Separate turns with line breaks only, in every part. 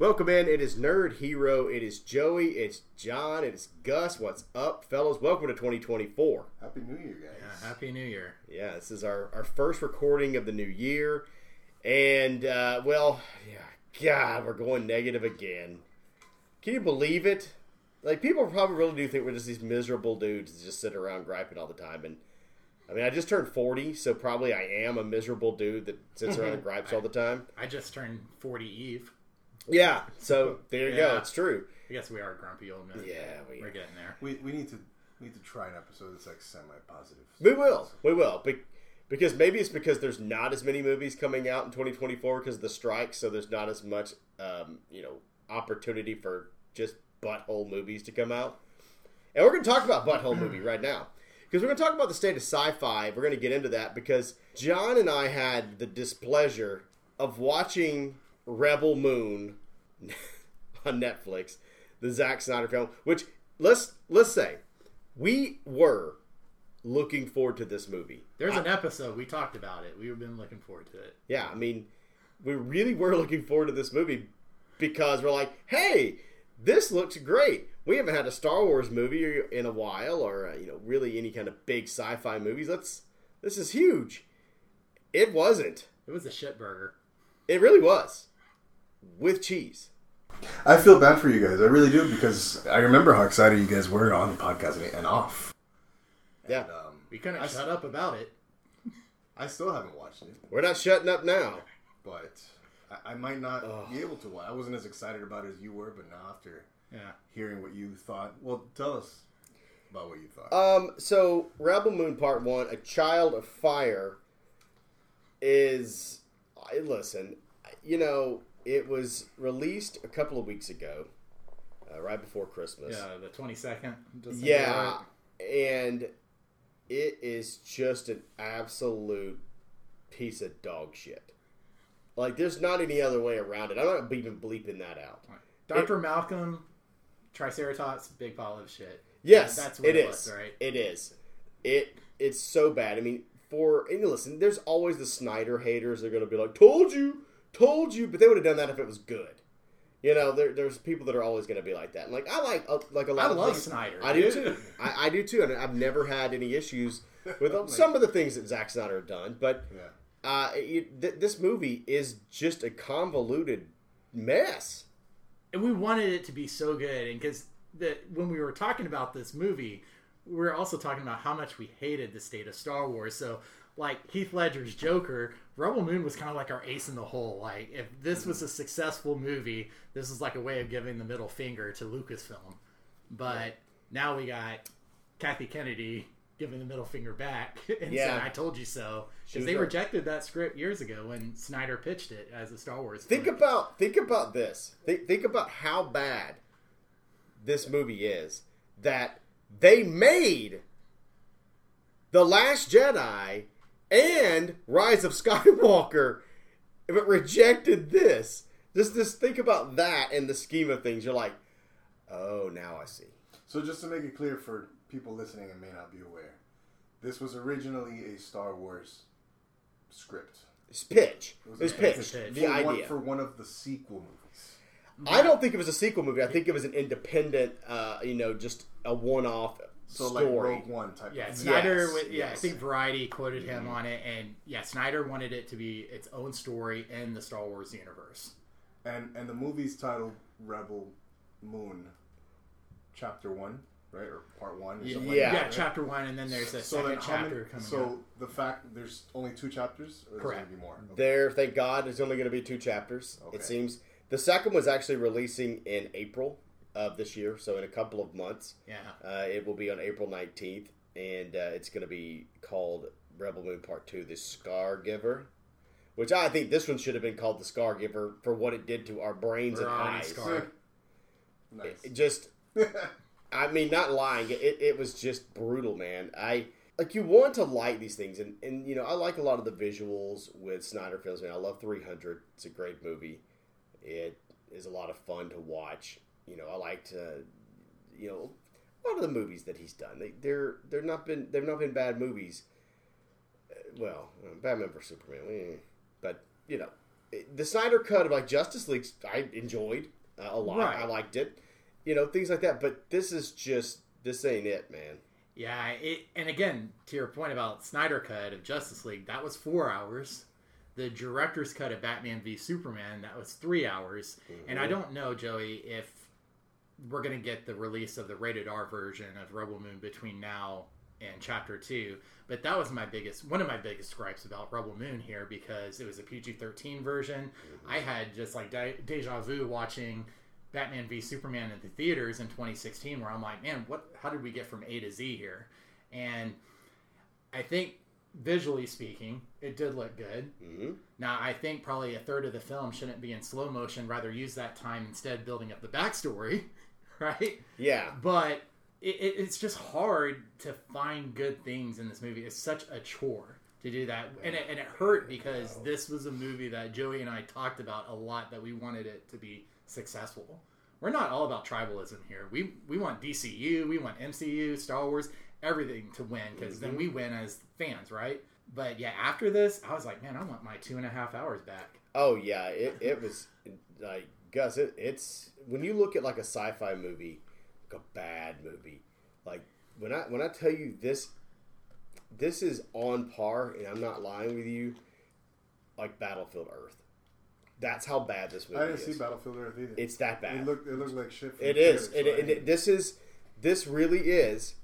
Welcome in. It is Nerd Hero. It is Joey. It's John. It's Gus. What's up, fellas? Welcome to 2024.
Happy New Year, guys.
Yeah, Happy New Year.
Yeah, this is our, our first recording of the new year. And, uh, well, yeah, God, we're going negative again. Can you believe it? Like, people probably really do think we're just these miserable dudes that just sit around griping all the time. And, I mean, I just turned 40, so probably I am a miserable dude that sits around and gripes all the time.
I just turned 40 Eve.
Yeah, so there you go.
Yeah.
It's true.
I guess we are grumpy old men.
Yeah, we,
We're getting there.
We, we need to we need to try an episode that's like semi positive.
we will. We will. Be- because maybe it's because there's not as many movies coming out in 2024 because of the strike, so there's not as much, um, you know, opportunity for just butthole movies to come out. And we're going to talk about butthole movie right now because we're going to talk about the state of sci-fi. We're going to get into that because John and I had the displeasure of watching Rebel Moon on Netflix, the Zack Snyder film. Which let's let's say we were looking forward to this movie.
There's an episode we talked about it. We've been looking forward to it.
Yeah, I mean, we really were looking forward to this movie because we're like, hey, this looks great. We haven't had a Star Wars movie in a while, or uh, you know, really any kind of big sci-fi movies. Let's. This is huge. It wasn't.
It was a shit burger.
It really was, with cheese.
I feel bad for you guys. I really do because I remember how excited you guys were on the podcast and- and off.
Yeah,
And, um,
We kind
of
shut up about it.
I still haven't watched it,
we're not shutting up now.
but I, I might not be able to. Watch. I wasn't as excited about it as you were, but now after
Yeah.
hearing what you thought, well, tell us about what you thought.
Um, so Rebel Moon Part One, A Child of Fire, is I listen. You know, it was released a couple of weeks ago, uh, right before Christmas.
Yeah, the 22nd.
Yeah,
right?
and it is just an absolute piece of dog shit. Like, there's not any other way around it. I'm not even bleeping that out.
Dr. Malcolm, Triceratops, big pile of shit.
Yes,
That's what
it
it
is.
was, right?
It is. It it's so bad. I mean, for and listen, there's always the Snyder haters. They're going to be like, "Told you, told you," but they would have done that if it was good. You know, there, there's people that are always going to be like that. And like I like uh, like a lot
I
of
love
things-
Snyder.
I do
dude.
too. I, I do too, and I've never had any issues with uh, some of the things that Zack Snyder done. But
yeah.
uh, it, th- this movie is just a convoluted mess.
and we wanted it to be so good and because that when we were talking about this movie we were also talking about how much we hated the state of star wars so like heath ledger's joker rebel moon was kind of like our ace in the hole like if this was a successful movie this is like a way of giving the middle finger to lucasfilm but now we got kathy kennedy giving the middle finger back and
Yeah.
saying i told you so because they rejected that script years ago when snyder pitched it as a star wars
Think
film.
about think about this. Think, think about how bad this movie is that they made The Last Jedi and Rise of Skywalker but rejected this. Just just think about that in the scheme of things. You're like, "Oh, now I see."
So just to make it clear for people listening and may not be aware, this was originally a Star Wars script.
It's pitch.
It was
It was
a-
pitch.
it's pitch.
The
for
idea.
one, for one of the sequel movies.
I don't think it was a sequel movie. I think it was an independent, uh, you know, just a one-off
So
story.
like Rogue One type.
Yeah,
of
Snyder.
Yes,
wi- yeah, I think Variety quoted him mm-hmm. on it, and yeah, Snyder wanted it to be its own story in the Star Wars universe.
And and the movie's titled Rebel Moon, Chapter One, right or Part One? Or something like
Yeah.
Yeah,
that, right?
chapter one, and then there's a
So
second chapter
many,
coming
So
up.
the fact there's only two chapters, or there's
Correct.
gonna be more. Okay.
There, thank God, there's only going to be two chapters.
Okay.
It seems the second was actually releasing in April of this year, so in a couple of months,
Yeah,
uh, it will be on April 19th, and uh, it's going to be called Rebel Moon Part Two: The Scar Giver. Which I think this one should have been called the Scar Giver for what it did to our brains
We're
and eyes.
scarred.
nice.
It just I mean, not lying. It, it was just brutal, man. I like you want to like these things, and and you know I like a lot of the visuals with Snyder films. Man, I love 300. It's a great movie. It is a lot of fun to watch. You know, I liked uh, you know a lot of the movies that he's done. They they're they're not been they've not been bad movies. Uh, Well, uh, Batman vs Superman, eh, but you know the Snyder cut of like Justice League, I enjoyed uh, a lot.
Right.
I liked it, you know, things like that. But this is just this ain't it, man.
Yeah, it, and again, to your point about Snyder cut of Justice League, that was four hours. The director's cut of Batman v Superman, that was three hours. And I don't know, Joey, if we're going to get the release of the rated R version of Rebel Moon between now and Chapter Two. But that was my biggest, one of my biggest gripes about Rebel Moon here because it was a PG thirteen version. I had just like de- deja vu watching Batman v Superman in the theaters in 2016, where I'm like, man, what? How did we get from A to Z here? And I think visually speaking, it did look good.
hmm
Now, I think probably a third of the film shouldn't be in slow motion. Rather, use that time instead building up the backstory, right?
Yeah,
But it, it, it's just hard to find good things in this movie. It's such a chore to do that, and it, and it hurt because this was a movie that Joey and I talked about a lot. That we wanted it to be successful. We're not all about tribalism here. We we want DCU, we want MCU, Star Wars, everything to win because then mm-hmm. we win as fans, right? But yeah, after this, I was like, man, I want my two and a half hours back.
Oh yeah, it, it was like Gus. It, it's when you look at like a sci-fi movie, like a bad movie. Like when I when I tell you this, this is on par, and I'm not lying with you. Like Battlefield Earth. That's how bad this movie is.
I didn't
is.
see Battlefield Earth either.
it's that bad.
It looked it looked like shit. From
It
the
is. It, it, this is. This really is.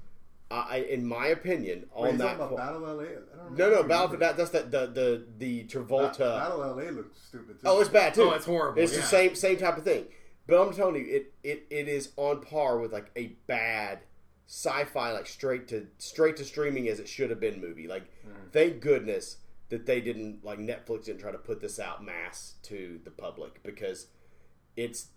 I, in my opinion,
Wait,
on
you
that.
talking about Battle LA? I don't
no, no,
remember.
Battlefield. That, that's the the the, the Travolta.
Ba- Battle LA looked stupid too.
Oh, it's bad too.
Oh, it's horrible,
It's
yeah.
the same same type of thing. But I'm telling you, it, it it is on par with like a bad sci-fi, like straight to straight to streaming as it should have been movie. Like, mm. thank goodness that they didn't like Netflix didn't try to put this out mass to the public because it's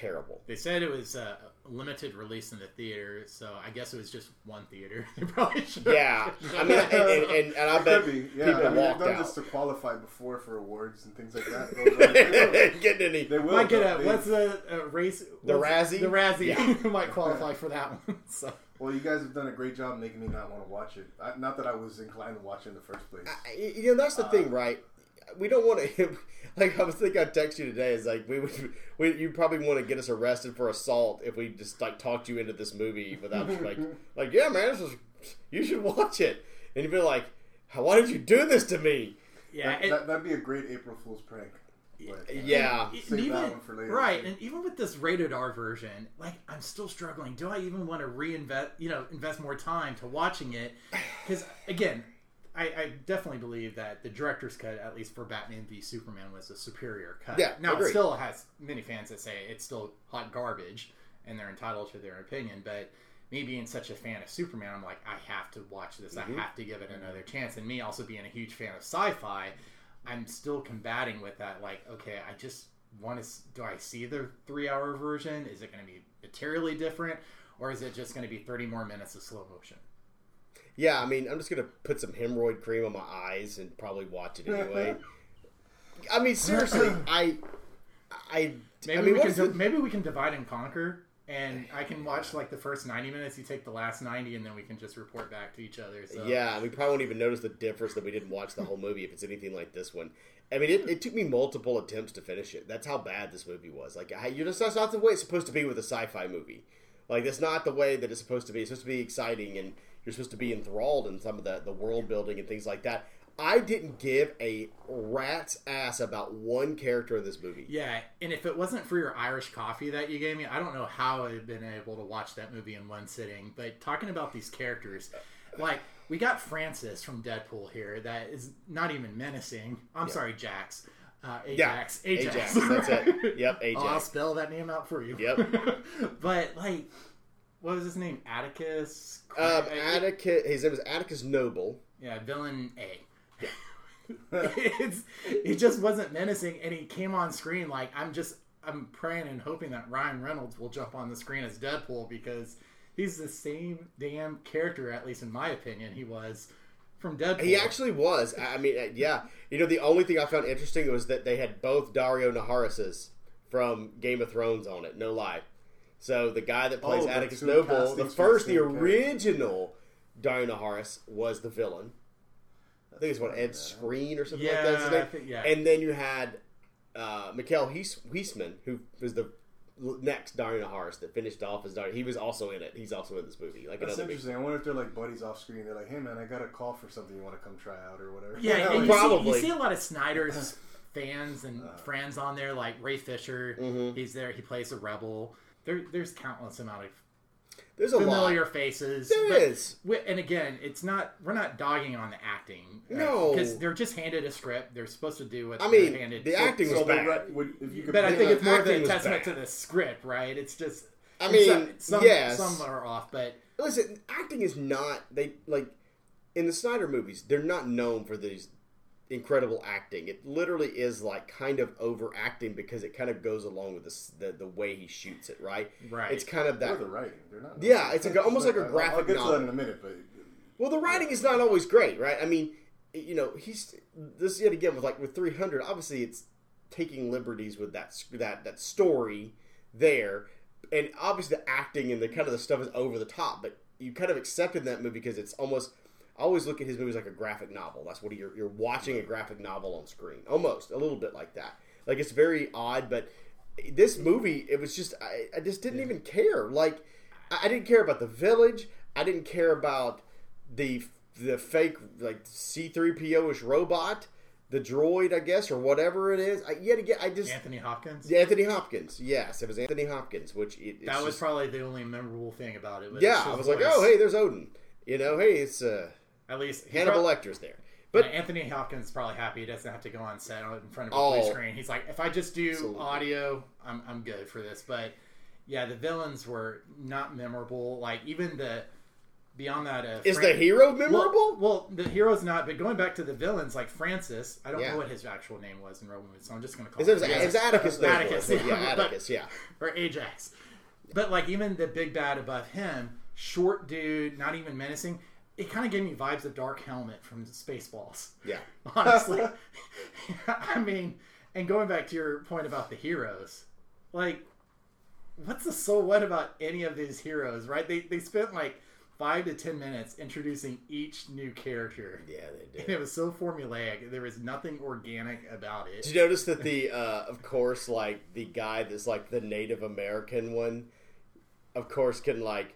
terrible.
They said it was a limited release in the theater, so I guess it was just one theater. They probably should.
Yeah, I mean, and, and, and, and I bet
could be. Yeah,
people
I mean,
walked
they've done
out.
this to qualify before for awards and things like that. Those are- they will.
Getting any?
They will.
might get a
they-
what's the uh, race?
The Razzie?
The Razzie might qualify for that one. So
Well, you guys have done a great job making me not want to watch it. I, not that I was inclined to watch it in the first place.
I- you know that's the thing, right? We don't want to. Like I was thinking, I text you today. Is like we would, we you probably want to get us arrested for assault if we just like talked you into this movie without like like yeah, man, this is you should watch it, and you'd be like, why did you do this to me?
yeah,
that,
and-
that, that'd be a great April Fool's prank. But, uh,
Yeah,
Save
even,
that one for later.
right, and even with this rated R version, like I'm still struggling. Do I even want to reinvest, you know, invest more time to watching it? Because again, I, I definitely believe that the director's cut, at least for Batman v Superman, was a superior cut.
Yeah,
now it still has many fans that say it's still hot garbage, and they're entitled to their opinion. But me being such a fan of Superman, I'm like, I have to watch this.
Mm-hmm.
I have to give it another chance. And me also being a huge fan of sci-fi, I'm still combating with that. Like, okay, I just want to. Do I see the three-hour version? Is it going to be materially different, or is it just going to be 30 more minutes of slow motion?
Yeah. I mean, I'm just gonna put some hemorrhoid cream on my eyes and probably watch it anyway. I mean, seriously, I, I,
Maybe
I mean,
we can di- maybe we can divide and conquer, and I can watch like the first 90 minutes. You take the last 90, and then we can just report back to each other. So
Yeah, we probably won't even notice the difference that we didn't watch the whole movie if it's anything like this one. I mean, it, it took me multiple attempts to finish it. That's how bad this movie was. Like, I, you're just that's not the way it's supposed to be with a sci-fi movie. Like, that's not the way that it's supposed to be. It's supposed to be exciting, and you're supposed to be enthralled in some of the the world building and things like that. I didn't give a rat's ass about one character in this movie.
Yeah, and if it wasn't for your Irish coffee that you gave me, I don't know how I'd been able to watch that movie in one sitting. But talking about these characters, like we got Francis from Deadpool here, that is not even menacing. I'm sorry, Jax. Uh, Ajax. Ajax.
Ajax, that's it. Yep,
Oh, I'll spell that name out for you.
Yep.
but like, what was his name? Atticus.
Um, Atticus, his name is Atticus Noble.
yeah, villain A. it's it just wasn't menacing, and he came on screen like I'm just I'm praying and hoping that Ryan Reynolds will jump on the screen as Deadpool because he's the same damn character, at least in my opinion, he was from Deadpool.
He actually was. I mean, yeah. You know, the only thing I found interesting was that they had both Daario Naharis's from Game of Thrones on it. No lie. So the guy that plays
Oh,
Atticus
two
Noble, the first, the
same character.
original Daario Naharis was the villain. I think it's what Ed Skrein or something like that.
Yeah,
his
think- yeah.
And then you had uh, Mikkel Heis- Huisman, who was the next Dario Harris that finished off as Dario, he was also in it. He's also in this movie. Like
That's
another big-
interesting. I wonder if they're like buddies off screen. They're like, "Hey man, I got a call for something. You want to come try out or whatever?"
Yeah, and you,
Probably.
See, you see a lot of Snyder's fans and friends on there, like Ray Fisher.
Mm-hmm.
He's there. He plays a rebel. There, there's countless amount of
There's a
familiar
lot.
faces.
There
but
is.
we- and again, it's not. We're not dogging on the acting.
No.
because they're just handed a script. They're supposed to do what
I
they're
mean,
handed.
the
So-
acting was
So they
bad.
re- would, if you could
but I think it's more of
acting
a testament
bad.
to the script, right? It's just.
I mean,
some, some,
yes.
some are off, but
Listen, acting is not they like in the Snyder movies. They're not known for these incredible acting. It literally is like kind of overacting because it kind of goes along with this, the the way he shoots it. Right.
Right.
It's kind of
or
that.
the writing. They're not.
Yeah, it's like a- almost like a
I'll- I'll
graphic
get to
novel.
that in a minute, but
Well, the writing is not always great, right? I mean, you know, he's this yet again with like with 300. Obviously, it's taking liberties with that that that story there, and obviously the acting and the kind of the stuff is over the top. But you kind of accepted that movie because it's almost. I always look at his movies like a graphic novel. That's what you're you're watching a graphic novel on screen, almost a little bit like that. Like it's very odd, but this movie, it was just I, I just didn't even care. Like I, didn't care about the village. I didn't care about the the fake like C three PO ish robot, the droid, I guess, or whatever it is. I, yet again, I just
Anthony Hopkins.
Anthony Hopkins. Yes, it was Anthony Hopkins, which it,
that was
just-
probably the only memorable thing about it.
yeah. I was like, oh hey, there's Odin. You know, hey, it's uh,
At least
Hannibal
prob-
Lecter's there.
But Anthony Hopkins is probably happy he doesn't have to go on set in front of a
Oh.
blue screen. He's like, if I just do
Absolutely.
audio, I'm I'm good for this. But yeah, the villains were not memorable. Like even the beyond that, uh,
is
Fran-
the hero memorable?
well, the hero's not. But going back to the villains, like Francis, I don't
Yeah.
know what his actual name was in Roman, so I'm just going to call
Is
him
it, was,
Francis.
it's Atticus.
Atticus,
was.
yeah,
yeah, Atticus. Yeah.
or Ajax. But like even the big bad above him, short dude, not even menacing. It kind of gave me vibes of Dark Helmet from Spaceballs.
Yeah.
Honestly, I mean, and going back to your point about the heroes, like, what's the so what about any of these heroes? Right? They they spent like five to ten minutes introducing each new character.
Yeah, they
And
did.
it was so formulaic. There was nothing organic about it.
Did you notice that the, uh, of course, like the guy that's like the Native American one, of course, can like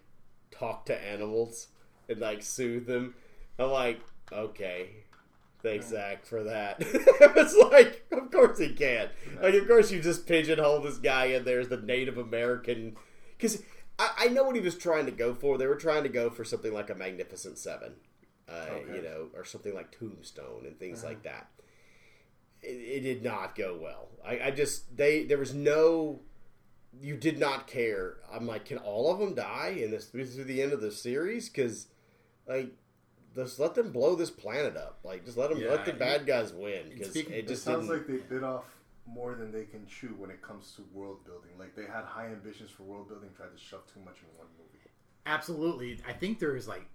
talk to animals and like soothe them. I'm like, okay, thanks Zack for that. it's like, of course he can't. Like, of course you just pigeonhole this guy in there as the Native American because I, I know what he was trying to go for. They were trying to go for something like a Magnificent Seven, uh,
Okay.
you know, or something like Tombstone and things like that it, it did not go well. I, I just they there was no you did not care. I'm like, can all of them die in this through the end of the series? Because like, just let them blow this planet up. Like, just let them
Yeah,
let the bad guys win. Because it
It
just
sounds
didn't.
like they bit off more than they can chew when it comes to world building. Like they had high ambitions for world building, tried to shove too much in one movie.
Absolutely. I think there was like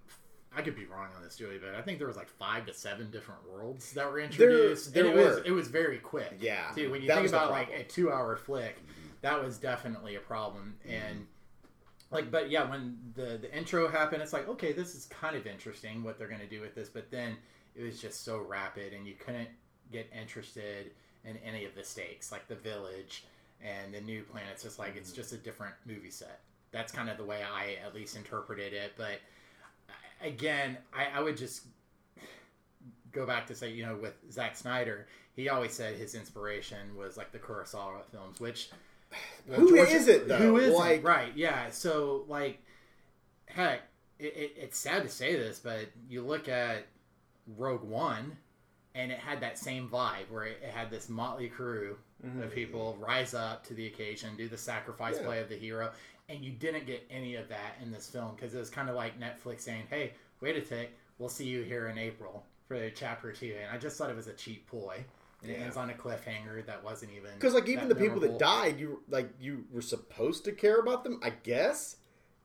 I could be wrong on this, Joey, but I think there was like five to seven different worlds that were introduced.
there
and it was
were.
it was very quick.
Yeah,
Too. When you
that
think about like a two hour flick, mm-hmm. that was definitely a problem. And mm-hmm. Like but yeah, when the the intro happened, it's like, okay, this is kind of interesting what they're gonna do with this, but then it was just so rapid and you couldn't get interested in any of the stakes, like the village and the new planets. Just like it's mm-hmm. just a different movie set. That's kind of the way I at least interpreted it. But again, I, I would just go back to say, you know, with Zack Snyder, he always said his inspiration was like the Kurosawa films, which
Who
George-
is it though?
Who is
like,
it? Right? Yeah. So like, heck, it, it, it's sad to say this, but you look at Rogue One, and it had that same vibe where it, it had this motley crew mm-hmm. of people rise up to the occasion, do the sacrifice
Yeah.
play of the hero, and you didn't get any of that in this film because it was kind of like Netflix saying, "Hey, wait a tick, we'll see you here in April for the chapter two. And I just thought it was a cheap ploy. And it
Yeah.
ends on a cliffhanger that wasn't even
Because like even the
that
people that died, you like you were supposed to care about them, I guess.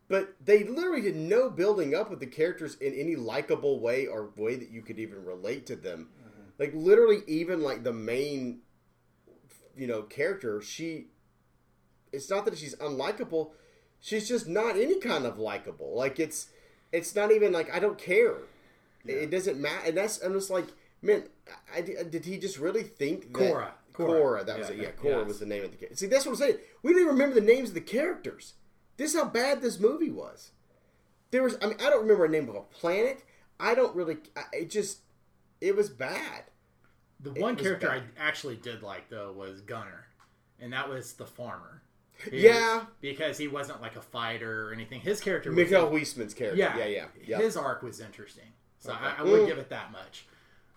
But they literally did no building up with the characters in any likable way or way that you could even relate to them. Mm-hmm. Like literally, even like the main, you know, character, she. It's not that she's unlikable; she's just not any kind of likable. Like it's, it's not even like I don't care. It doesn't matter, and that's I'm just like, man, I, I- did he just really think that
Cora.
Cora. That was it. Yeah,
yeah.
Cora
Yes.
was the name of the character. See, that's what I'm saying. We don't even remember the names of the characters. This is how bad this movie was. There was, I mean, I don't remember a name of a planet. I don't really. I, it just, it was bad.
The one character
bad.
I actually did like though was Gunner, and that was the farmer.
Yeah.
because he wasn't like a fighter or anything. His character was
Mikael Huisman's character.
yeah,
Yeah, yeah, yeah.
His arc was interesting, so
Okay.
I, I would
Mm.
give it that much.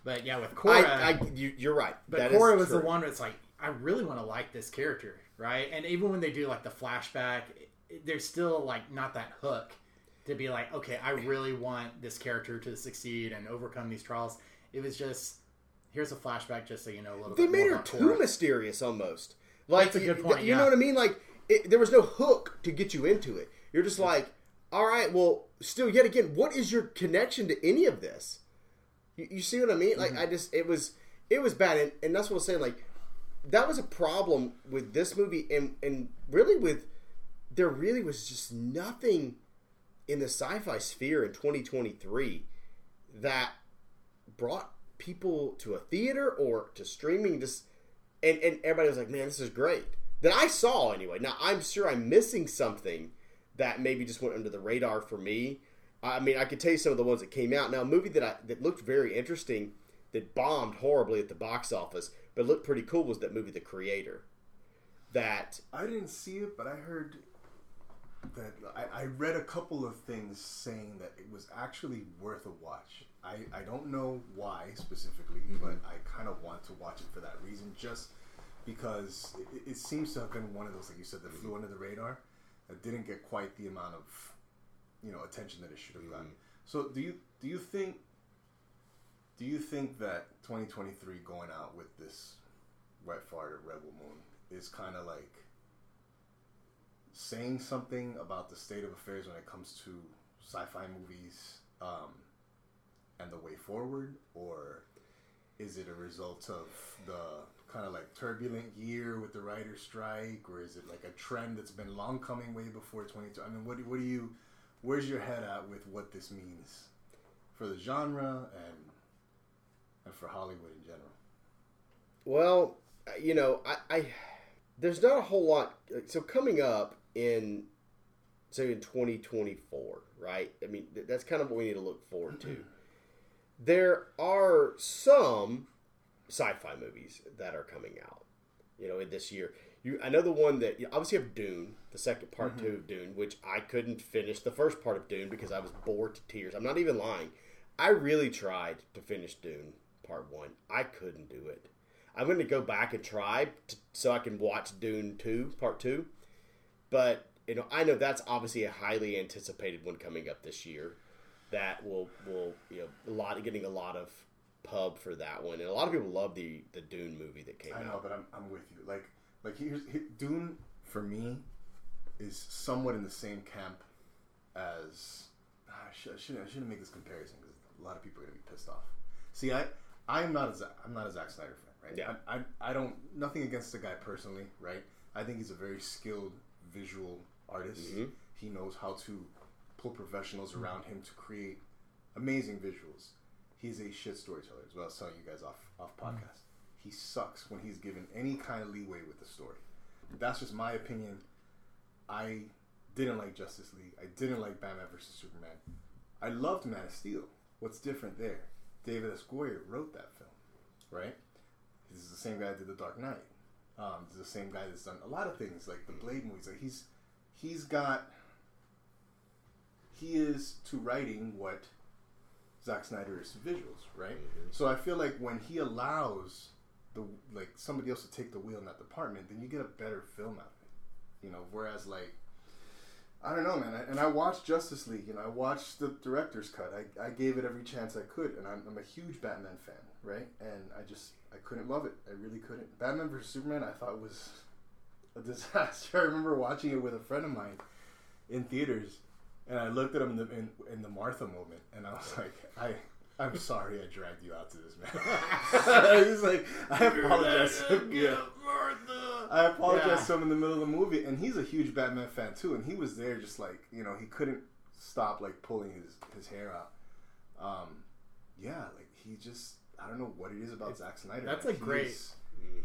But yeah, with Cora,
I, I, you, you're right.
but
That
Cora was the one that's like, I really want to like this character, right? And even when they do like the flashback, there's still like not that hook to be like, okay, I really want this character to succeed and overcome these trials. It was just here's a flashback, just so you know a little bit.
They
bit
made her too
Cora.
mysterious almost. Like
That's a good
you-
point,
You
yeah.
know what I mean? Like it, there was no hook to get you into it. You're just like, all right, well, still, yet again, what is your connection to any of this? You, you see what I mean? Like mm-hmm. I just, it was, it was bad, and, and that's what I'm saying. Like that was a problem with this movie, and and really with there really was just nothing in the sci-fi sphere in 2023 that brought people to a theater or to streaming. Just and, and everybody was like man this is great. That i saw anyway. Now i'm sure i'm missing something that maybe just went under the radar for me i mean i could tell you some of the ones that came out. Now a movie that i that looked very interesting that bombed horribly at the box office but looked pretty cool was that movie the creator. That
I didn't see it, but I heard that I, I read a couple of things saying that it was actually worth a watch. I, I don't know why specifically, mm-hmm. but I kind of want to watch it for that reason, just because it, it seems to have been one of those, like you said, that flew mm-hmm. under the radar, that didn't get quite the amount of you know attention that it should have gotten. So do you do you think do you think that 2023 going out with this Wet Fart Rebel Moon is kind of like saying something about the state of affairs when it comes to sci-fi movies um, and the way forward, or is it a result of the kind of like turbulent year with the writer's strike, or is it like a trend that's been long coming way before 22? I mean, what do, what do you, where's your head at with what this means for the genre and and for Hollywood in general?
Well, you know, I, I there's not a whole lot. So coming up in say in 2024, right? I mean, that's kind of what we need to look forward to. there are some sci-fi movies that are coming out, you know, in this year. You, I know the one that you obviously have Dune, the second part mm-hmm. two of Dune, which I couldn't finish the first part of Dune because I was bored to tears. I'm not even lying. I really tried to finish Dune part one. I couldn't do it. I'm going to go back and try to, so I can watch Dune two part two. But you know, I know that's obviously a highly anticipated one coming up this year. That will will you know a lot getting a lot of pub for that one, and a lot of people love the the Dune movie that came
I know,
out.
but I'm, I'm with you. Like, like here's here, Dune for me is somewhat in the same camp as ah, I, should, I shouldn't I shouldn't make this comparison because a lot of people are gonna be pissed off. See, I I'm not a Zack, I'm not a Zack Snyder fan, right?
Yeah.
I, I I don't nothing against the guy personally, right? I think he's a very skilled visual artist.
Mhm.
He knows how to pull professionals around him to create amazing visuals. He's a shit storyteller, as well as telling you guys off off podcast. He sucks when he's given any kind of leeway with the story. That's just my opinion. I didn't like Justice League. I didn't like Batman vs Superman. I loved Man of Steel. What's different there? David S. Goyer wrote that film, right? This is the same guy that did The Dark Knight. Um, this is the same guy that's done a lot of things like the Blade movies. Like he's he's got he is to writing what Zack Snyder is to visuals, right? So I feel like when he allows the like somebody else to take the wheel in that department, then you get a better film out of it. You know, whereas like I don't know, man. I, and I watched Justice League, and I watched the director's cut. I, I gave it every chance I could, and I'm, I'm a huge Batman fan, right? And I just I couldn't love it. I really couldn't. Batman vs Superman, I thought was a disaster. I remember watching it with a friend of mine in theaters, and I looked at him in the, in, in the Martha moment, and I was like, I. I'm sorry I dragged you out to this, man. He's like, I apologize. yeah. I apologize
Yeah.
to him in the middle of the movie, and he's a huge Batman fan too, and he was there just like you know he couldn't stop like pulling his his hair out. Um, yeah, like he just I don't know what it is about Zack Snyder.
That's
like,
a great-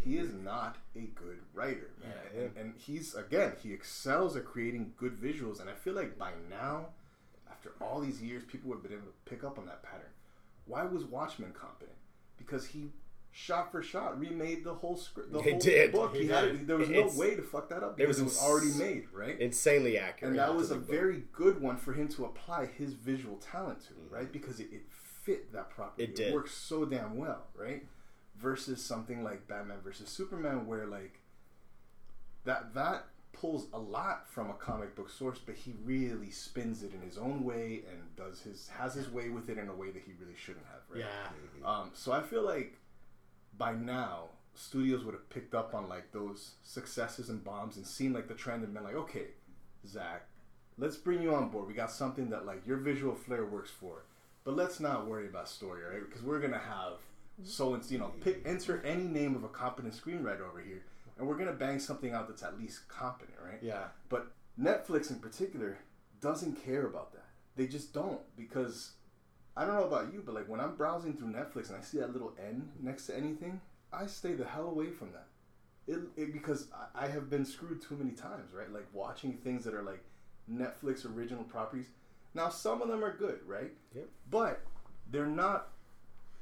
he is not a good writer, man.
Yeah.
And, and he's again, he excels at creating good visuals, and I feel like by now, after all these years, people would have been able to pick up on that pattern. Why was Watchmen competent? Because he shot for shot remade the whole script, the
He
whole
did.
book. He,
He
had it. There was no way to fuck that up
it
because
was
it was, already made, right?
Insanely accurate.
and that was a
the book.
very good one for him to apply his visual talent to, mm-hmm. right? Because it, it fit that property.
It did.
worked so damn well, right? Versus something like Batman versus Superman, where like that that pulls a lot from a comic book source, but he really spins it in his own way and does his has his way with it in a way that he really shouldn't have, right?
Yeah.
Um, so I feel like by now studios would have picked up on like those successes and bombs and seen like the trend and been like, okay, Zack, let's bring you on board. We got something that like your visual flair works for, but let's not worry about story, right? Because we're gonna have so it's you know pick enter any name of a competent screenwriter over here, and we're gonna bang something out that's at least competent, right?
Yeah.
But Netflix in particular doesn't care about that. They just don't because I don't know about you, but like when I'm browsing through Netflix and I see that little N next to anything, I stay the hell away from that. It, it because I, I have been screwed too many times, right? Like watching things that are like Netflix original properties. Now some of them are good, right?
Yep.
But they're not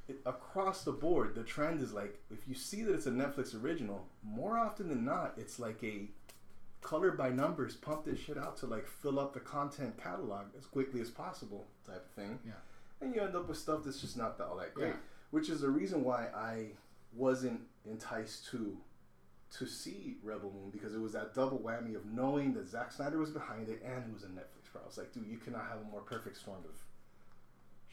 it, across the board. The trend is like if you see that it's a Netflix original, more often than not, it's like a color by numbers, pump this shit out to like fill up the content catalog as quickly as possible type of thing.
Yeah.
And you end up with stuff that's just not that, all that great.
Yeah.
Which is the reason why I wasn't enticed to to see Rebel Moon because it was that double whammy of knowing that Zack Snyder was behind it and it was a Netflix pro. I was like, dude, you cannot have a more perfect storm of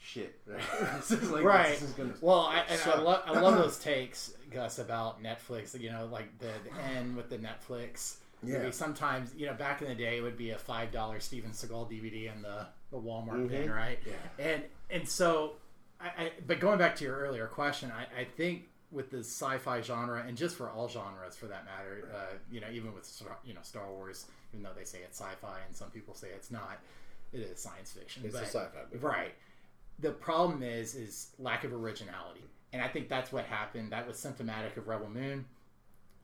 shit. Right? Like-
right.
this is gonna
well, I, I, lo- I love those takes, Gus, about Netflix. You know, like the, the end with the Netflix.
Yeah.
movie. Sometimes, you know, back in the day, it would be a five dollar Steven Seagal DVD in the, the Walmart
Mhm.
bin, right?
Yeah.
And and so, I, I but going back to your earlier question, I, I think with the sci-fi genre, and just for all genres for that matter, uh, you know, even with Star- you know Star Wars, even though they say it's sci-fi and some people say it's not, it is science fiction.
It's a sci-fi movie.
right? The problem is is lack of originality, and I think that's what happened. That was symptomatic of Rebel Moon,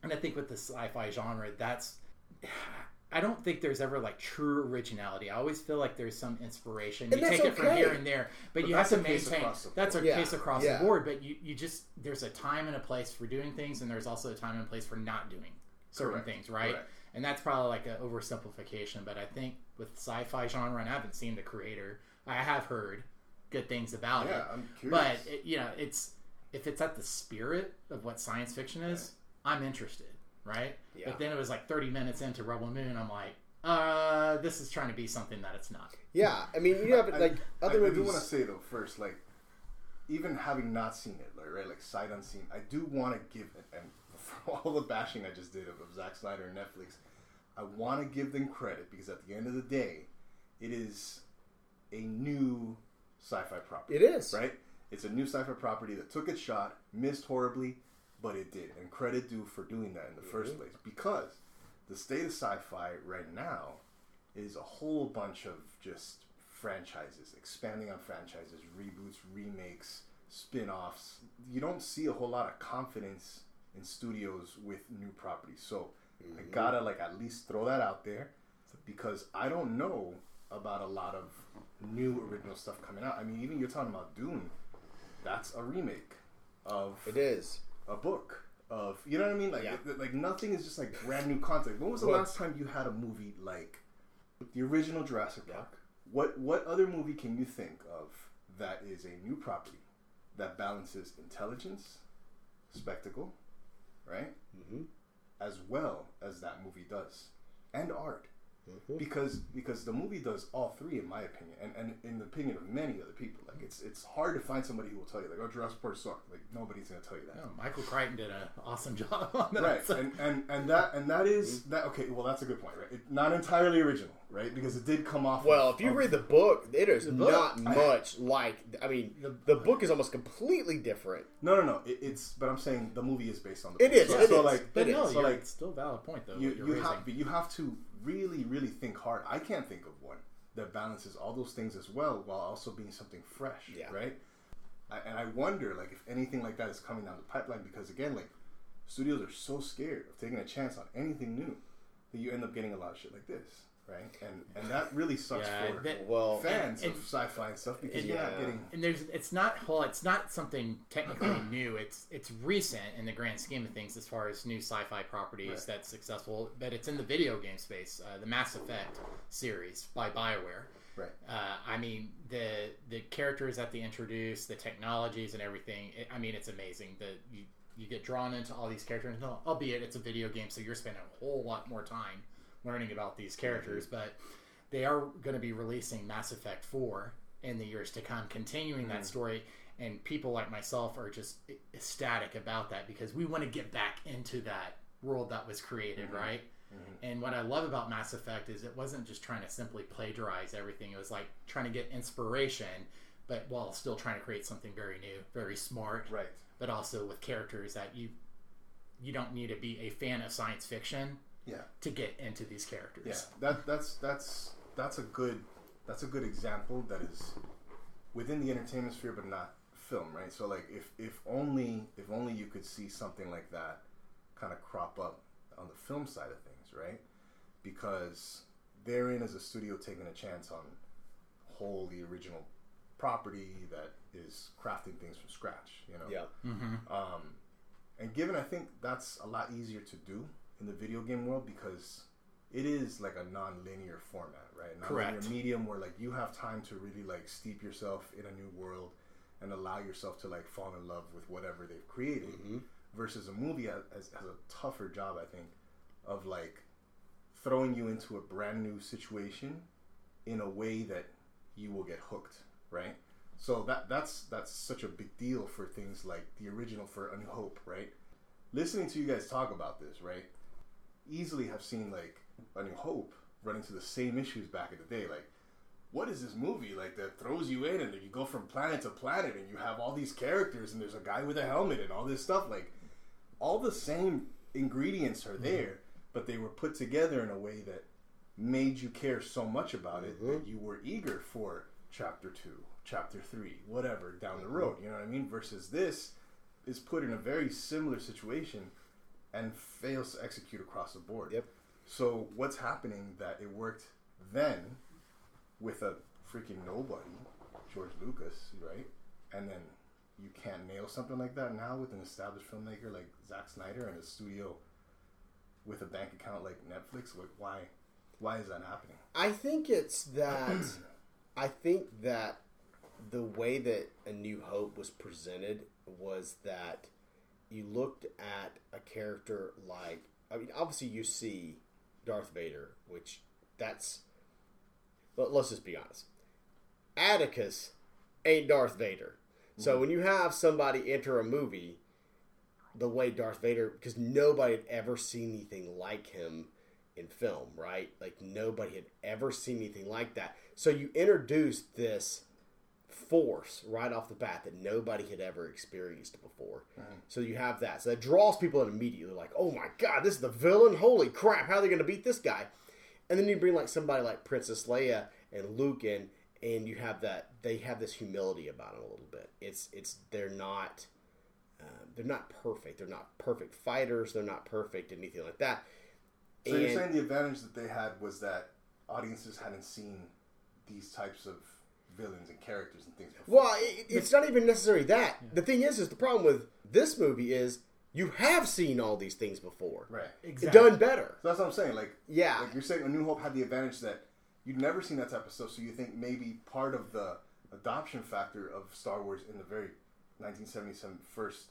and I think with the sci-fi genre, that's I don't think there's ever like true originality. I always feel like there's some inspiration.
And
you take it from here and there, but,
But
you have to maintain. That's a.
Yeah,
case across
yeah.
the board. But you, you just there's a time and a place for doing things, and there's also a time and place for not doing certain
Correct.
things, right?
Correct.
And that's probably like an oversimplification. But I think with sci-fi genre, and I haven't seen the creator, I have heard good things about it.
Yeah, I'm curious.
But it, you know, it's if it's at the spirit of what science fiction is, I'm interested, right?
Yeah.
But then it was like 30 minutes into Rebel Moon, I'm like, uh, this is trying to be something that it's not.
Yeah, I mean, you have like
I,
other
I do want to say though, first, like, even having not seen it, like, right, like sight unseen, I do want to give it, and for all the bashing I just did of, of Zack Snyder and Netflix, I want to give them credit because at the end of the day, it is a new sci-fi property.
It is.
right. It's a new sci-fi property that took its shot, missed horribly, but it did, and credit due for doing that in the first mm-hmm. place because the state of sci-fi right now is a whole bunch of just franchises, expanding on franchises, reboots, remakes, spin-offs. You don't see a whole lot of confidence in studios with new properties. So I mm-hmm. gotta like at least throw that out there because I don't know about a lot of new original stuff coming out. I mean, even you're talking about Dune. That's a remake of
It is.
a book of you know what I mean? Like
Yeah.
it- like nothing is just like brand new content. When was the last time you had a movie like the original Jurassic
Yeah.
Park? What what other movie can you think of that is a new property that balances intelligence, spectacle, right?
Mhm.
As well as that movie does, and art.
Mhm.
Because because the movie does all three in my opinion, and, and in the opinion of many other people. Like it's it's hard to find somebody who will tell you like, oh Jurassic Park sucked. Like nobody's gonna tell you that.
Oh, Michael Crichton did an awesome job on that.
right
So-
and, and and that and that is that okay well that's a good point right it, not entirely original right because it did come off
Well,
of-
if you
of-
read the book, it is
book?
not much like. I mean, the, book is almost completely different.
no no no it, it's but i'm saying the movie is based on the
It
book.
is,
so,
it
so
is.
like
but
It
no,
is.
So, like,
it's still a valid point though.
you
you're
you
raising.
have you have to really really think hard. I can't think of one that balances all those things as well while also being something fresh
Yeah.
right? I, and i wonder like if anything like that is coming down the pipeline because again like studios are so scared of taking a chance on anything new that you end up getting a lot of shit like this, right? And and that really sucks
Yeah,
for
that-
Well,
fans
and-
of sci-fi and stuff because
and-
you're not
Yeah.
getting
and there's it's not well it's not something technically new it's it's recent in the grand scheme of things as far as new sci-fi properties
Right.
that's successful but it's in the video game space uh, the mass effect series by bioware
right.
uh, i mean the the characters that they introduce the technologies and everything it, i mean it's amazing the you, you get drawn into all these characters no, albeit it's a video game so you're spending a whole lot more time learning about these mm-hmm. characters but they are going to be releasing Mass Effect 4 in the years to come, continuing that mm-hmm. story. And people like myself are just ecstatic about that because we want to get back into that world that was created, mm-hmm. right? And what I love about Mass Effect is it wasn't just trying to simply plagiarize everything. It was like trying to get inspiration, but while still trying to create something very new, very smart,
Right.
but also with characters that you you don't need to be a fan of science fiction
Yeah.
to get into these characters.
Yeah, that that's that's that's a good that's a good example that is within the entertainment sphere, but not film, right? So like if if only if only you could see something like that kind of crop up on the film side of things, right? Because therein is a studio taking a chance on wholly original property that is crafting things from scratch, you know.
yeah.
Um, and given, I think that's a lot easier to do in the video game world because it is like a non-linear format, right? Non-linear
Correct.
medium where like you have time to really like steep yourself in a new world and allow yourself to like fall in love with whatever they've created. Mm-hmm. Versus a movie has, has has a tougher job, I think, of like throwing you into a brand new situation in a way that you will get hooked, right? So that that's that's such a big deal for things like the original for A New Hope, right? Listening to you guys talk about this, right? Easily have seen like A New Hope run into the same issues back in the day, like what is this movie like that throws you in and you go from planet to planet and you have all these characters and there's a guy with a helmet and all this stuff like all the same ingredients are mm-hmm. there but they were put together in a way that made you care so much about it that mm-hmm. you were eager for chapter 2 chapter 3 whatever down the mm-hmm. road you know what i mean? Versus this is put in a very similar situation and fails to execute across the board
Yep.
so what's happening that it worked then with a freaking nobody, George Lucas, right? And then you can't nail something like that now with an established filmmaker like Zack Snyder and a studio with a bank account like Netflix. Like, why? Why is that happening?
I think it's that. I think that the way that A New Hope was presented was that you looked at a character like. I mean, obviously, you see Darth Vader, which that's. But let's just be honest. Atticus ain't Darth Vader. So mm-hmm. when you have somebody enter a movie the way Darth Vader, because nobody had ever seen anything like him in film, right? Like nobody had ever seen anything like that. So you introduce this force right off the bat that nobody had ever experienced before. So you have that. So that draws people in immediately, like, oh my god, this is the villain. Holy crap, how are they going to beat this guy? And then you bring like somebody like Princess Leia and Luke in, and you have that they have this humility about them a little bit. It's it's they're not um, they're not perfect. They're not perfect fighters. They're not perfect anything like that.
So you're saying the advantage that they had was that audiences hadn't seen these types of villains and characters and things before.
Well, it, it's not even necessarily that. The thing is, is the problem with this movie is you have seen all these things before,
right.
Exactly.
done better.
So that's what I'm saying. Like,
Yeah.
like you're saying, A New Hope had the advantage that you'd never seen that type of stuff. So you think maybe part of the adoption factor of Star Wars in the very 1977 first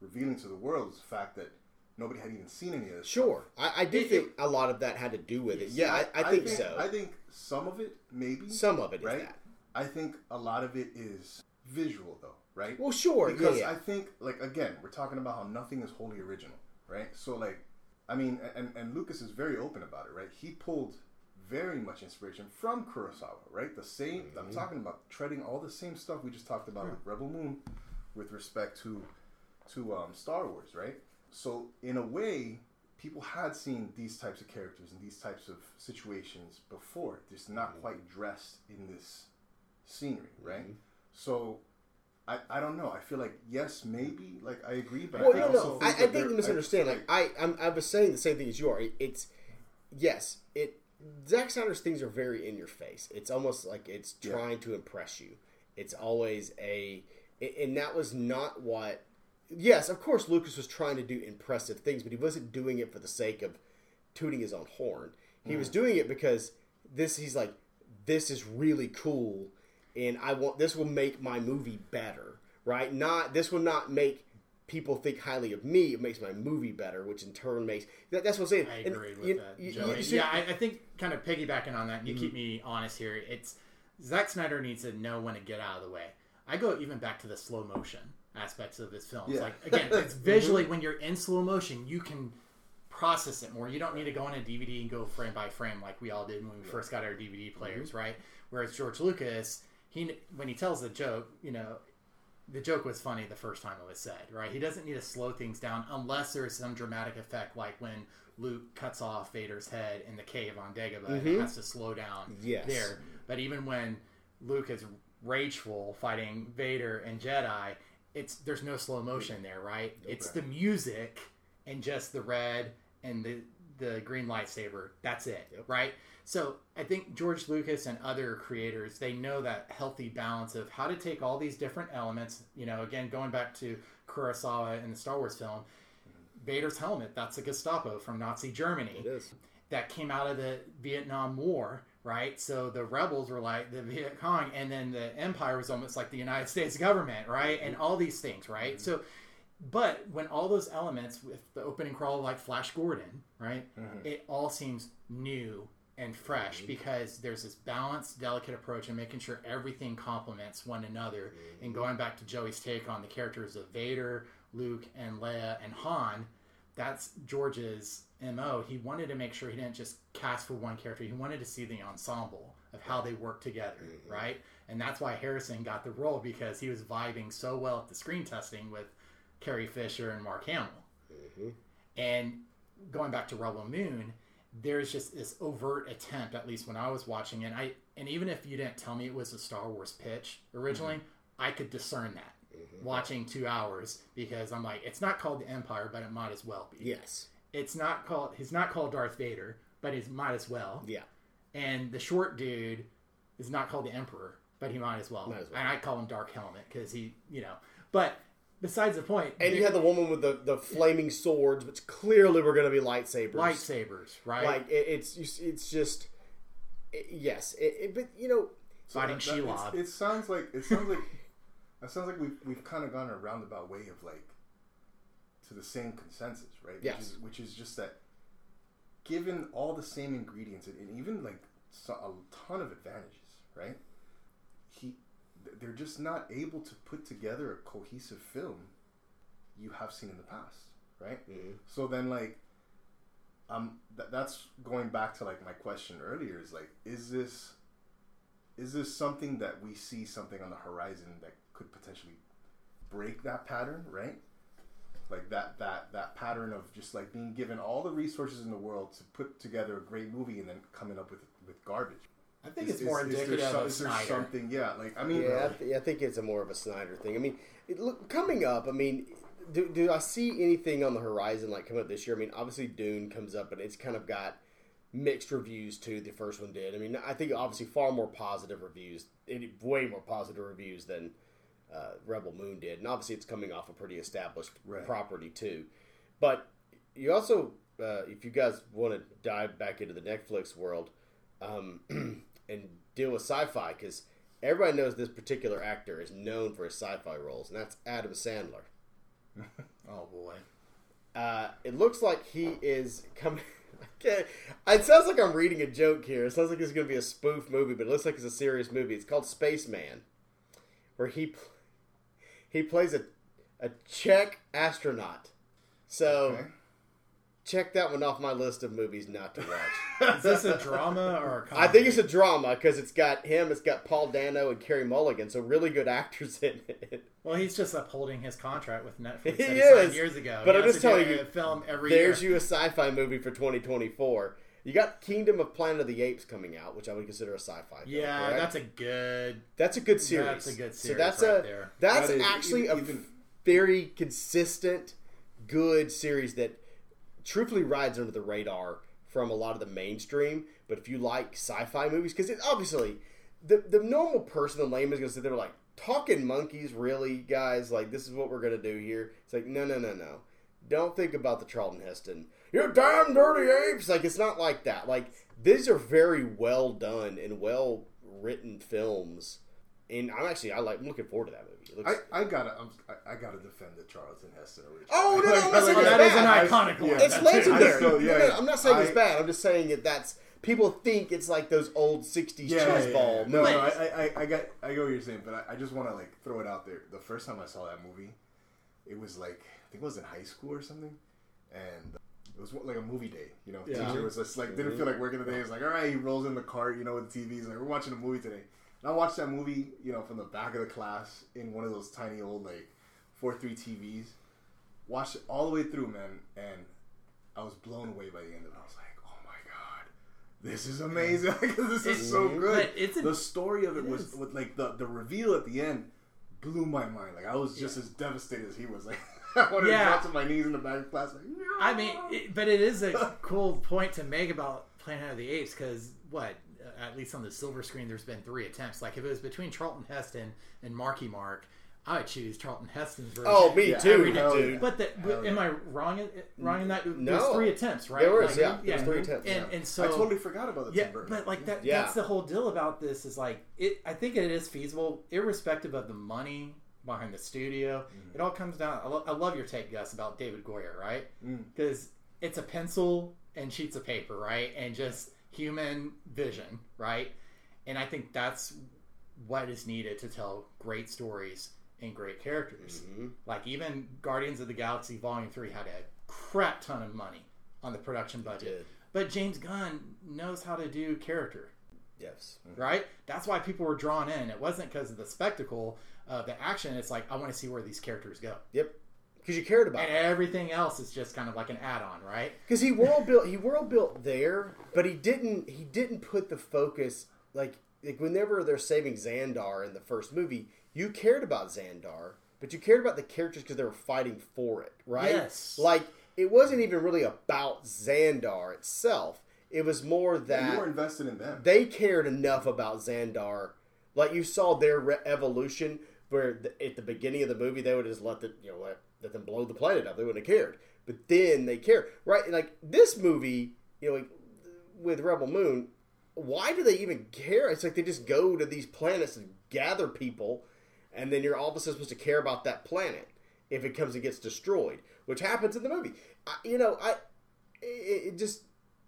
revealing to the world is the fact that nobody had even seen any of this.
Sure, I, I do think a lot of that had to do with it. Yeah, I, I think so.
I think some of it, maybe.
Some of it,
right? I think a lot of it is visual, though, right?
Well, sure,
because
yeah, yeah.
I think, like, again, we're talking about how nothing is wholly original, right? So, like, I mean, and, and Lucas is very open about it, right? He pulled very much inspiration from Kurosawa, right? The same,
Mm-hmm.
I'm talking about treading all the same stuff we just talked about with Rebel Moon with respect to to um, Star Wars, right? So, in a way, people had seen these types of characters and these types of situations before, just not
Mm-hmm.
quite dressed in this scenery, right? Mm-hmm. So, I, I don't know. I feel like yes, maybe. Like I agree, but
Well,
I
no,
also
no.
think
I, I think you misunderstand.
I-
like I, I'm, I was saying the same thing as you are. It, it's yes, it. Zack Snyder's things are very in your face. It's almost like it's
Yeah.
trying to impress you. It's always a, and that was not what. Yes, of course, Lucas was trying to do impressive things, but he wasn't doing it for the sake of tooting his own horn. He was mm. doing it because this. He's like, this is really cool, and I want this will make my movie better. Right? Not this will not make people think highly of me. It makes my movie better, which in turn makes that, that's what I'm saying.
I
And
agree with
you-
that,
you-
Joey.
you see-
yeah, I, I think kind of piggybacking on that, and you
Mm-hmm.
keep me honest here. It's Zack Snyder needs to know when to get out of the way. I go even back to the slow motion aspects of this film.
Yeah.
Like again, it's visually when you're in slow motion, you can process it more. You don't need to go on a DVD and go frame by frame like we all did when we first got our DVD players, right? Whereas George Lucas, he when he tells the joke, you know, the joke was funny the first time it was said, right? He doesn't need to slow things down unless there's some dramatic effect, like when Luke cuts off Vader's head in the cave on Dagobah, and it mm-hmm. has to slow down
Yes.
there. But even when Luke is rageful fighting Vader and Jedi, it's there's no slow motion mm-hmm. there, right? It's the music and just the red and the the green lightsaber. That's it, right? So I think George Lucas and other creators they know that healthy balance of how to take all these different elements. You know, again going back to Kurosawa in the Star Wars film, Vader's helmet that's a Gestapo from Nazi Germany
It is.
that came out of the Vietnam War, right? So the rebels were like the Viet Cong, and then the Empire was almost like the United States government, right? And all these things, right? Mm-hmm. So, but when all those elements with the opening crawl like Flash Gordon, right? Mm-hmm. It all seems new and fresh mm-hmm. because there's this balanced, delicate approach and making sure everything complements one another. Mm-hmm. And going back to Joey's take on the characters of Vader, Luke, and Leia and Han, that's George's mo. He wanted to make sure he didn't just cast for one character. He wanted to see the ensemble of how they work together, mm-hmm. right? And that's why Harrison got the role because he was vibing so well at the screen testing with Carrie Fisher and Mark Hamill. And going back to Rebel Moon, there's just this overt attempt, at least when I was watching it. I and even if you didn't tell me it was a Star Wars pitch originally, mm-hmm. I could discern that mm-hmm. watching two hours because I'm like, it's not called the Empire, but it might as well be
Yes.
it's not called he's not called Darth Vader, but he might as well.
Yeah.
And the short dude is not called the Emperor, but he might as well.
Might as well.
And I call him Dark Helmet because he, you know. But besides the point,
And you had the woman with the, the flaming swords, which clearly were going to be lightsabers.
lightsabers, right?
Like it, it's it's just it- yes, it, it- but you know
So
Fighting
that- that- it's-
Shelob.
It sounds like it sounds like it sounds like we've we've kind of gone a roundabout way of like to the same consensus, right? Which
Yes.
is, which is just that given all the same ingredients and, and even like so, a ton of advantages, right? He th- they're just not able to put together a cohesive film you have seen in the past, right? So then like um th- that's going back to like my question earlier is like is this is this something that we see something on the horizon that could potentially break that pattern right? Like that that that pattern of just like being given all the resources in the world to put together a great movie and then coming up with with garbage
I think
Is-
it's
is-
more
is there
indicative
some-
of
is there
Snyder.
something yeah like i mean
yeah, I, th- I think it's a more of a Snyder thing. I mean, it, look coming up. I mean, do, do I see anything on the horizon like coming up this year? I mean, obviously Dune comes up, and it's kind of got mixed reviews too. The first one did. I mean, I think obviously far more positive reviews, any- way more positive reviews than uh, Rebel Moon did, and obviously it's coming off a pretty established
Right.
property too. But you also, uh, if you guys want to dive back into the Netflix world um, and deal with sci-fi, because everybody knows this particular actor is known for his sci-fi roles, and that's Adam Sandler.
Oh boy.
Uh, it looks like he is coming. Okay. It sounds like I'm reading a joke here. It sounds like it's going to be a spoof movie, but it looks like it's a serious movie. It's called Spaceman, where he pl- he plays a a Czech astronaut. So
Okay.
Check that one off my list of movies not to watch.
Is this a drama or a comedy?
I think it's a drama because it's got him, it's got Paul Dano and Carey Mulligan, so really good actors in it.
Well, he's just upholding his contract with Netflix
He
that he signed
is.
years ago.
But
He
I'm just
to do
telling
a
you,
film every
There's
year.
you a sci-fi movie for 2024. You got Kingdom of Planet of the Apes coming out, which I would consider a sci-fi. film,
Yeah,
correct?
that's a good.
that's a good series.
That's a good
So
series
that's
right
a
there.
that's
That is-
actually
even-
a
even-
very consistent, good series that truthfully rides under the radar from a lot of the mainstream. But if you like sci-fi movies, because obviously the the normal person, the layman, is going to sit there like talking monkeys. Really, guys, like this is what we're going to do here. It's like no, no, no, no. Don't think about the Charlton Heston. You damn dirty apes! Like it's not like that. Like these are very well done and well written films. And I'm actually I like I'm looking forward to that movie. Looks,
I, I gotta I'm, I, I gotta defend the Charlton Heston original.
Oh, no, no, I'm not saying
Oh, that is an
bad.
iconic one.
Yeah.
it's
That too.
legendary.
I still- yeah,
No, no,
yeah.
I'm not saying it's bad. I'm just saying that that's people think it's like those old '60s
yeah, yeah,
cheese
yeah,
ball
yeah. No, no, I, I, I got, I get what you're saying, but I, I just want to like throw it out there. The first time I saw that movie, it was like I think it was in high school or something, and it was like a movie day. You know,
Yeah.
teacher was just like didn't feel like working the day. It's like all right, he rolls in the cart, you know, with the TV. He's like, we're watching a movie today, and I watched that movie, you know, from the back of the class in one of those tiny old like four three TVs. Watched it all the way through, man, and I was blown away by the end of it. I was like, oh my god. This is amazing. this is so good.
A-
the story of it,
it
was
is.
with like the, the reveal at the end blew my mind. Like I was just as devastated as he was. Like I wanted
Yeah.
to drop to my knees in the back of class. Like,
I mean, it, but it is a cool point to make about Planet of the Apes because what? At least on the silver screen, there's been three attempts. Like if it was between Charlton Heston and Marky Mark, I would choose Charlton Heston's version.
oh, me
Yeah,
too,
every day.
dude.
But, the, but
Hell
am
yeah.
I wrong? Wrong in that?
No.
There's three attempts, right?
There was,
Like,
yeah, there was three attempts,
And,
yeah.
and so
I totally forgot about the
yeah,
Tim Burton.
but like that,
Yeah.
that's the whole deal about this is like it. I think it is feasible, irrespective of the money behind the studio.
Mm-hmm.
It all comes down. I, lo- I love your take, Gus, about David Goyer, right?
Mm.
Because it's a pencil and sheets of paper, right, and just human vision, right? And I think that's what is needed to tell great stories and great characters.
Mm-hmm.
Like even Guardians of the Galaxy Volume Three had a crap ton of money on the production budget, but James Gunn knows how to do character
Yes.
right? That's why people were drawn in. It wasn't because of the spectacle of the action. It's like I want to see where these characters go,
Yep. Because you cared about
and
it.
everything else is just kind of like an add-on, right?
Because he world built, he world built there, but he didn't. He didn't put the focus like like whenever they're saving Xandar in the first movie, you cared about Xandar, but you cared about the characters because they were fighting for it, right?
Yes.
Like it wasn't even really about Xandar itself. It was more that
you were invested in them.
they cared enough about Xandar. Like you saw their re- evolution, where the, at the beginning of the movie they would just let the you know let, let them blow the planet up. They wouldn't have cared, but then they care, right? And like this movie, you know, like, with Rebel Moon, why do they even care? It's like they just go to these planets and gather people, and then you're all of a sudden supposed to care about that planet if it comes and gets destroyed, which happens in the movie. I, you know, I it, it just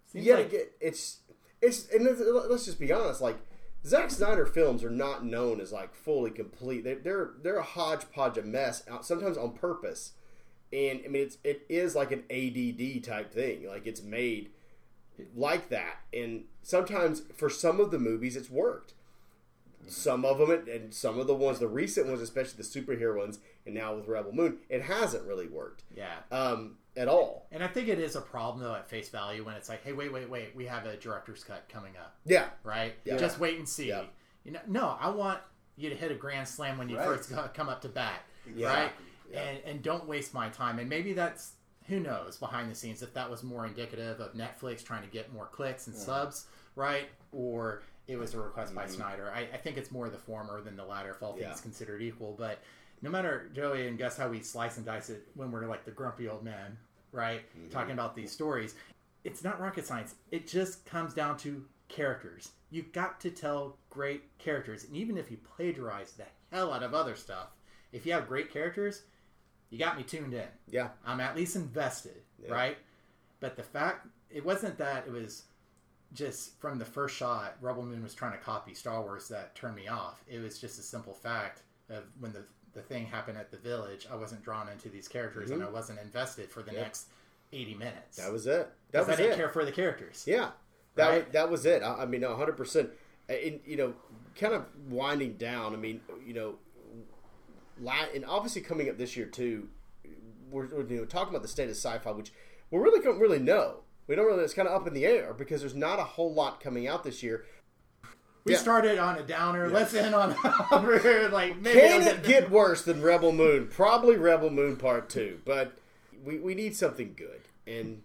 Seems
yet
like-
again, it's it's and let's, let's just be honest, like Zack Snyder films are not known as like fully complete. They're they're, they're a hodgepodge of mess, uh, sometimes on purpose. And I mean, it's it is like an ADD type thing. Like it's made like that, and sometimes for some of the movies, it's worked. Some of them, and some of the ones, the recent ones, especially the superhero ones, and now with Rebel Moon, it hasn't really worked
Yeah.
um, at all.
And I think it is a problem though at face value when it's like, hey, wait, wait, wait, we have a director's cut coming up,
Yeah,
right?
Yeah.
Just wait and see.
Yeah.
You know, no, I want you to hit a grand slam when you
Right.
first come up to bat,
Yeah.
right? And and don't waste my time. And maybe that's who knows behind the scenes if that was more indicative of Netflix trying to get more clicks and subs, right? Or it was a request by Snyder. I, I think it's more the former than the latter, if all things
Mm-hmm. Yeah.
considered equal. But no matter Joey and guess how we slice and dice it when we're like the grumpy old man, right?
Mm-hmm.
Talking about these stories. It's not rocket science. It just comes down to characters. You've got to tell great characters. And even if you plagiarize the hell out of other stuff, if you have great characters, you got me tuned in.
yeah,
I'm at least invested,
Yeah.
right? But the fact it wasn't that it was just from the first shot, Rebel Moon was trying to copy Star Wars that turned me off. It was just a simple fact of when the the thing happened at the village, I wasn't drawn into these characters and mm-hmm. I wasn't invested for the next eighty minutes.
that was it. That was
I didn't
it.
care for the characters.
Yeah, that
Right?
was, that was it. I, I mean, hundred percent. And you know, kind of winding down. I mean, you know, and obviously coming up this year too. We're, we're you know talking about the state of sci-fi, which we really don't really know. We don't really. It's kind of up in the air because there's not a whole lot coming out this year.
We
Yeah.
started on a downer. Let's end on like maybe
Can it get worse than Rebel Moon? Probably Rebel Moon Part Two, but we, we need something good. And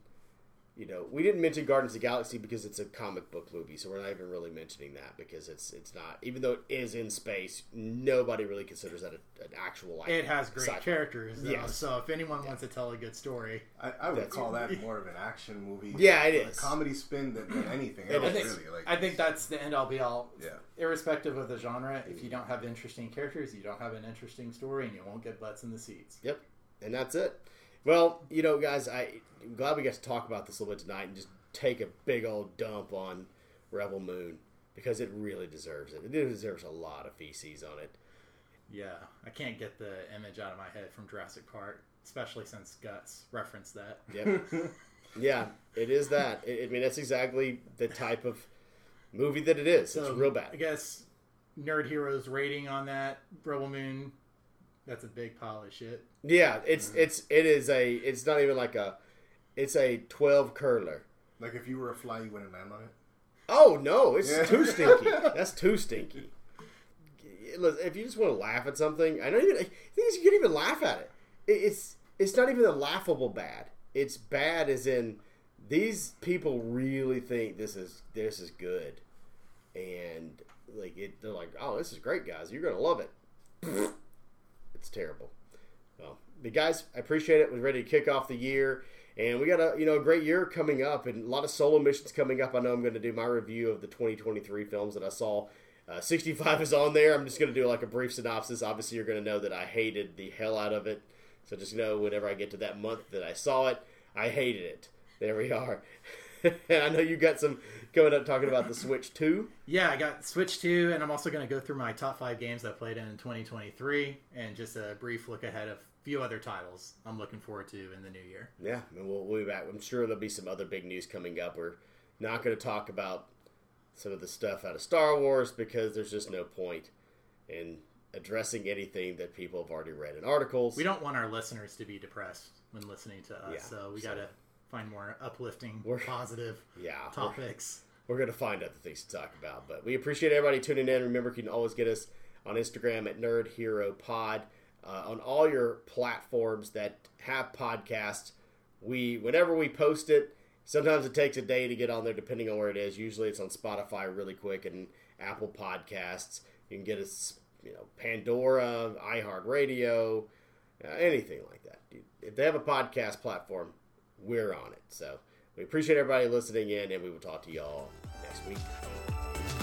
you know, we didn't mention Guardians of the Galaxy because it's a comic book movie, so we're not even really mentioning that because it's it's not. Even though it is in space, nobody really considers that a, an actual. Like,
It has great
sci-fi.
characters, though,
Yes.
so if anyone wants to tell a good story,
I, I would
That's-
call that more of an action movie.
Yeah, it
a comedy spin than, than anything else.
I think,
Really, like
I think that's the end all be all.
Yeah.
Irrespective of the genre, if mm-hmm. you don't have interesting characters, you don't have an interesting story, and you won't get butts in the seats.
Yep, and that's it. Well, you know, guys, I, I'm glad we got to talk about this a little bit tonight and just take a big old dump on Rebel Moon because it really deserves it. It deserves a lot of feces on it.
Yeah, I can't get the image out of my head from Jurassic Park, especially since Guts referenced that.
Yep. yeah, it is that. I I mean, that's exactly the type of movie that it is.
So
it's real bad.
I guess Nerd Heroes rating on that Rebel Moon, that's a big pile of shit.
Yeah, it's mm-hmm. it's it is a. It's not even like a. It's a twelve curler.
like if you were a fly, you wouldn't land on it.
Oh no, it's
Yeah.
too stinky. That's too stinky. Listen, If you just want to laugh at something, I don't even. The thing is, you can't even laugh at it. It- It's it's not even a laughable bad. It's bad as in these people really think this is this is good, and like it, they're like, oh, this is great, guys. You're gonna love it. it's terrible. Well, but guys, I appreciate it. We're ready to kick off the year, and we got a you know a great year coming up, and a lot of solo missions coming up. I know I'm going to do my review of the 2023 films that I saw. Uh, 65 is on there. I'm just going to do like a brief synopsis. Obviously, you're going to know that I hated the hell out of it. So just know whenever I get to that month that I saw it, I hated it. There we are. and I know you got some coming up talking about the Switch 2.
Yeah, I got Switch 2, and I'm also going to go through my top five games I played in 2023, and just a brief look ahead of a few other titles I'm looking forward to in the new year.
Yeah, and we'll, we'll be back. I'm sure there'll be some other big news coming up. We're not going to talk about some of the stuff out of Star Wars because there's just no point in addressing anything that people have already read in articles.
We don't want our listeners to be depressed when listening to us,
Yeah,
so we
so-
got to find more uplifting,
We're-
positive
yeah, we're-
topics.
we're going to find other things to talk about. But we appreciate everybody tuning in. Remember, you can always get us on Instagram at Nerd Hero Pod. Uh, on all your platforms that have podcasts, we whenever we post it, sometimes it takes a day to get on there, depending on where it is. Usually, it's on Spotify really quick and Apple Podcasts. You can get us, you know, Pandora, iHeartRadio, uh, anything like that. If they have a podcast platform, we're on it. So we appreciate everybody listening in, and we will talk to y'all next week.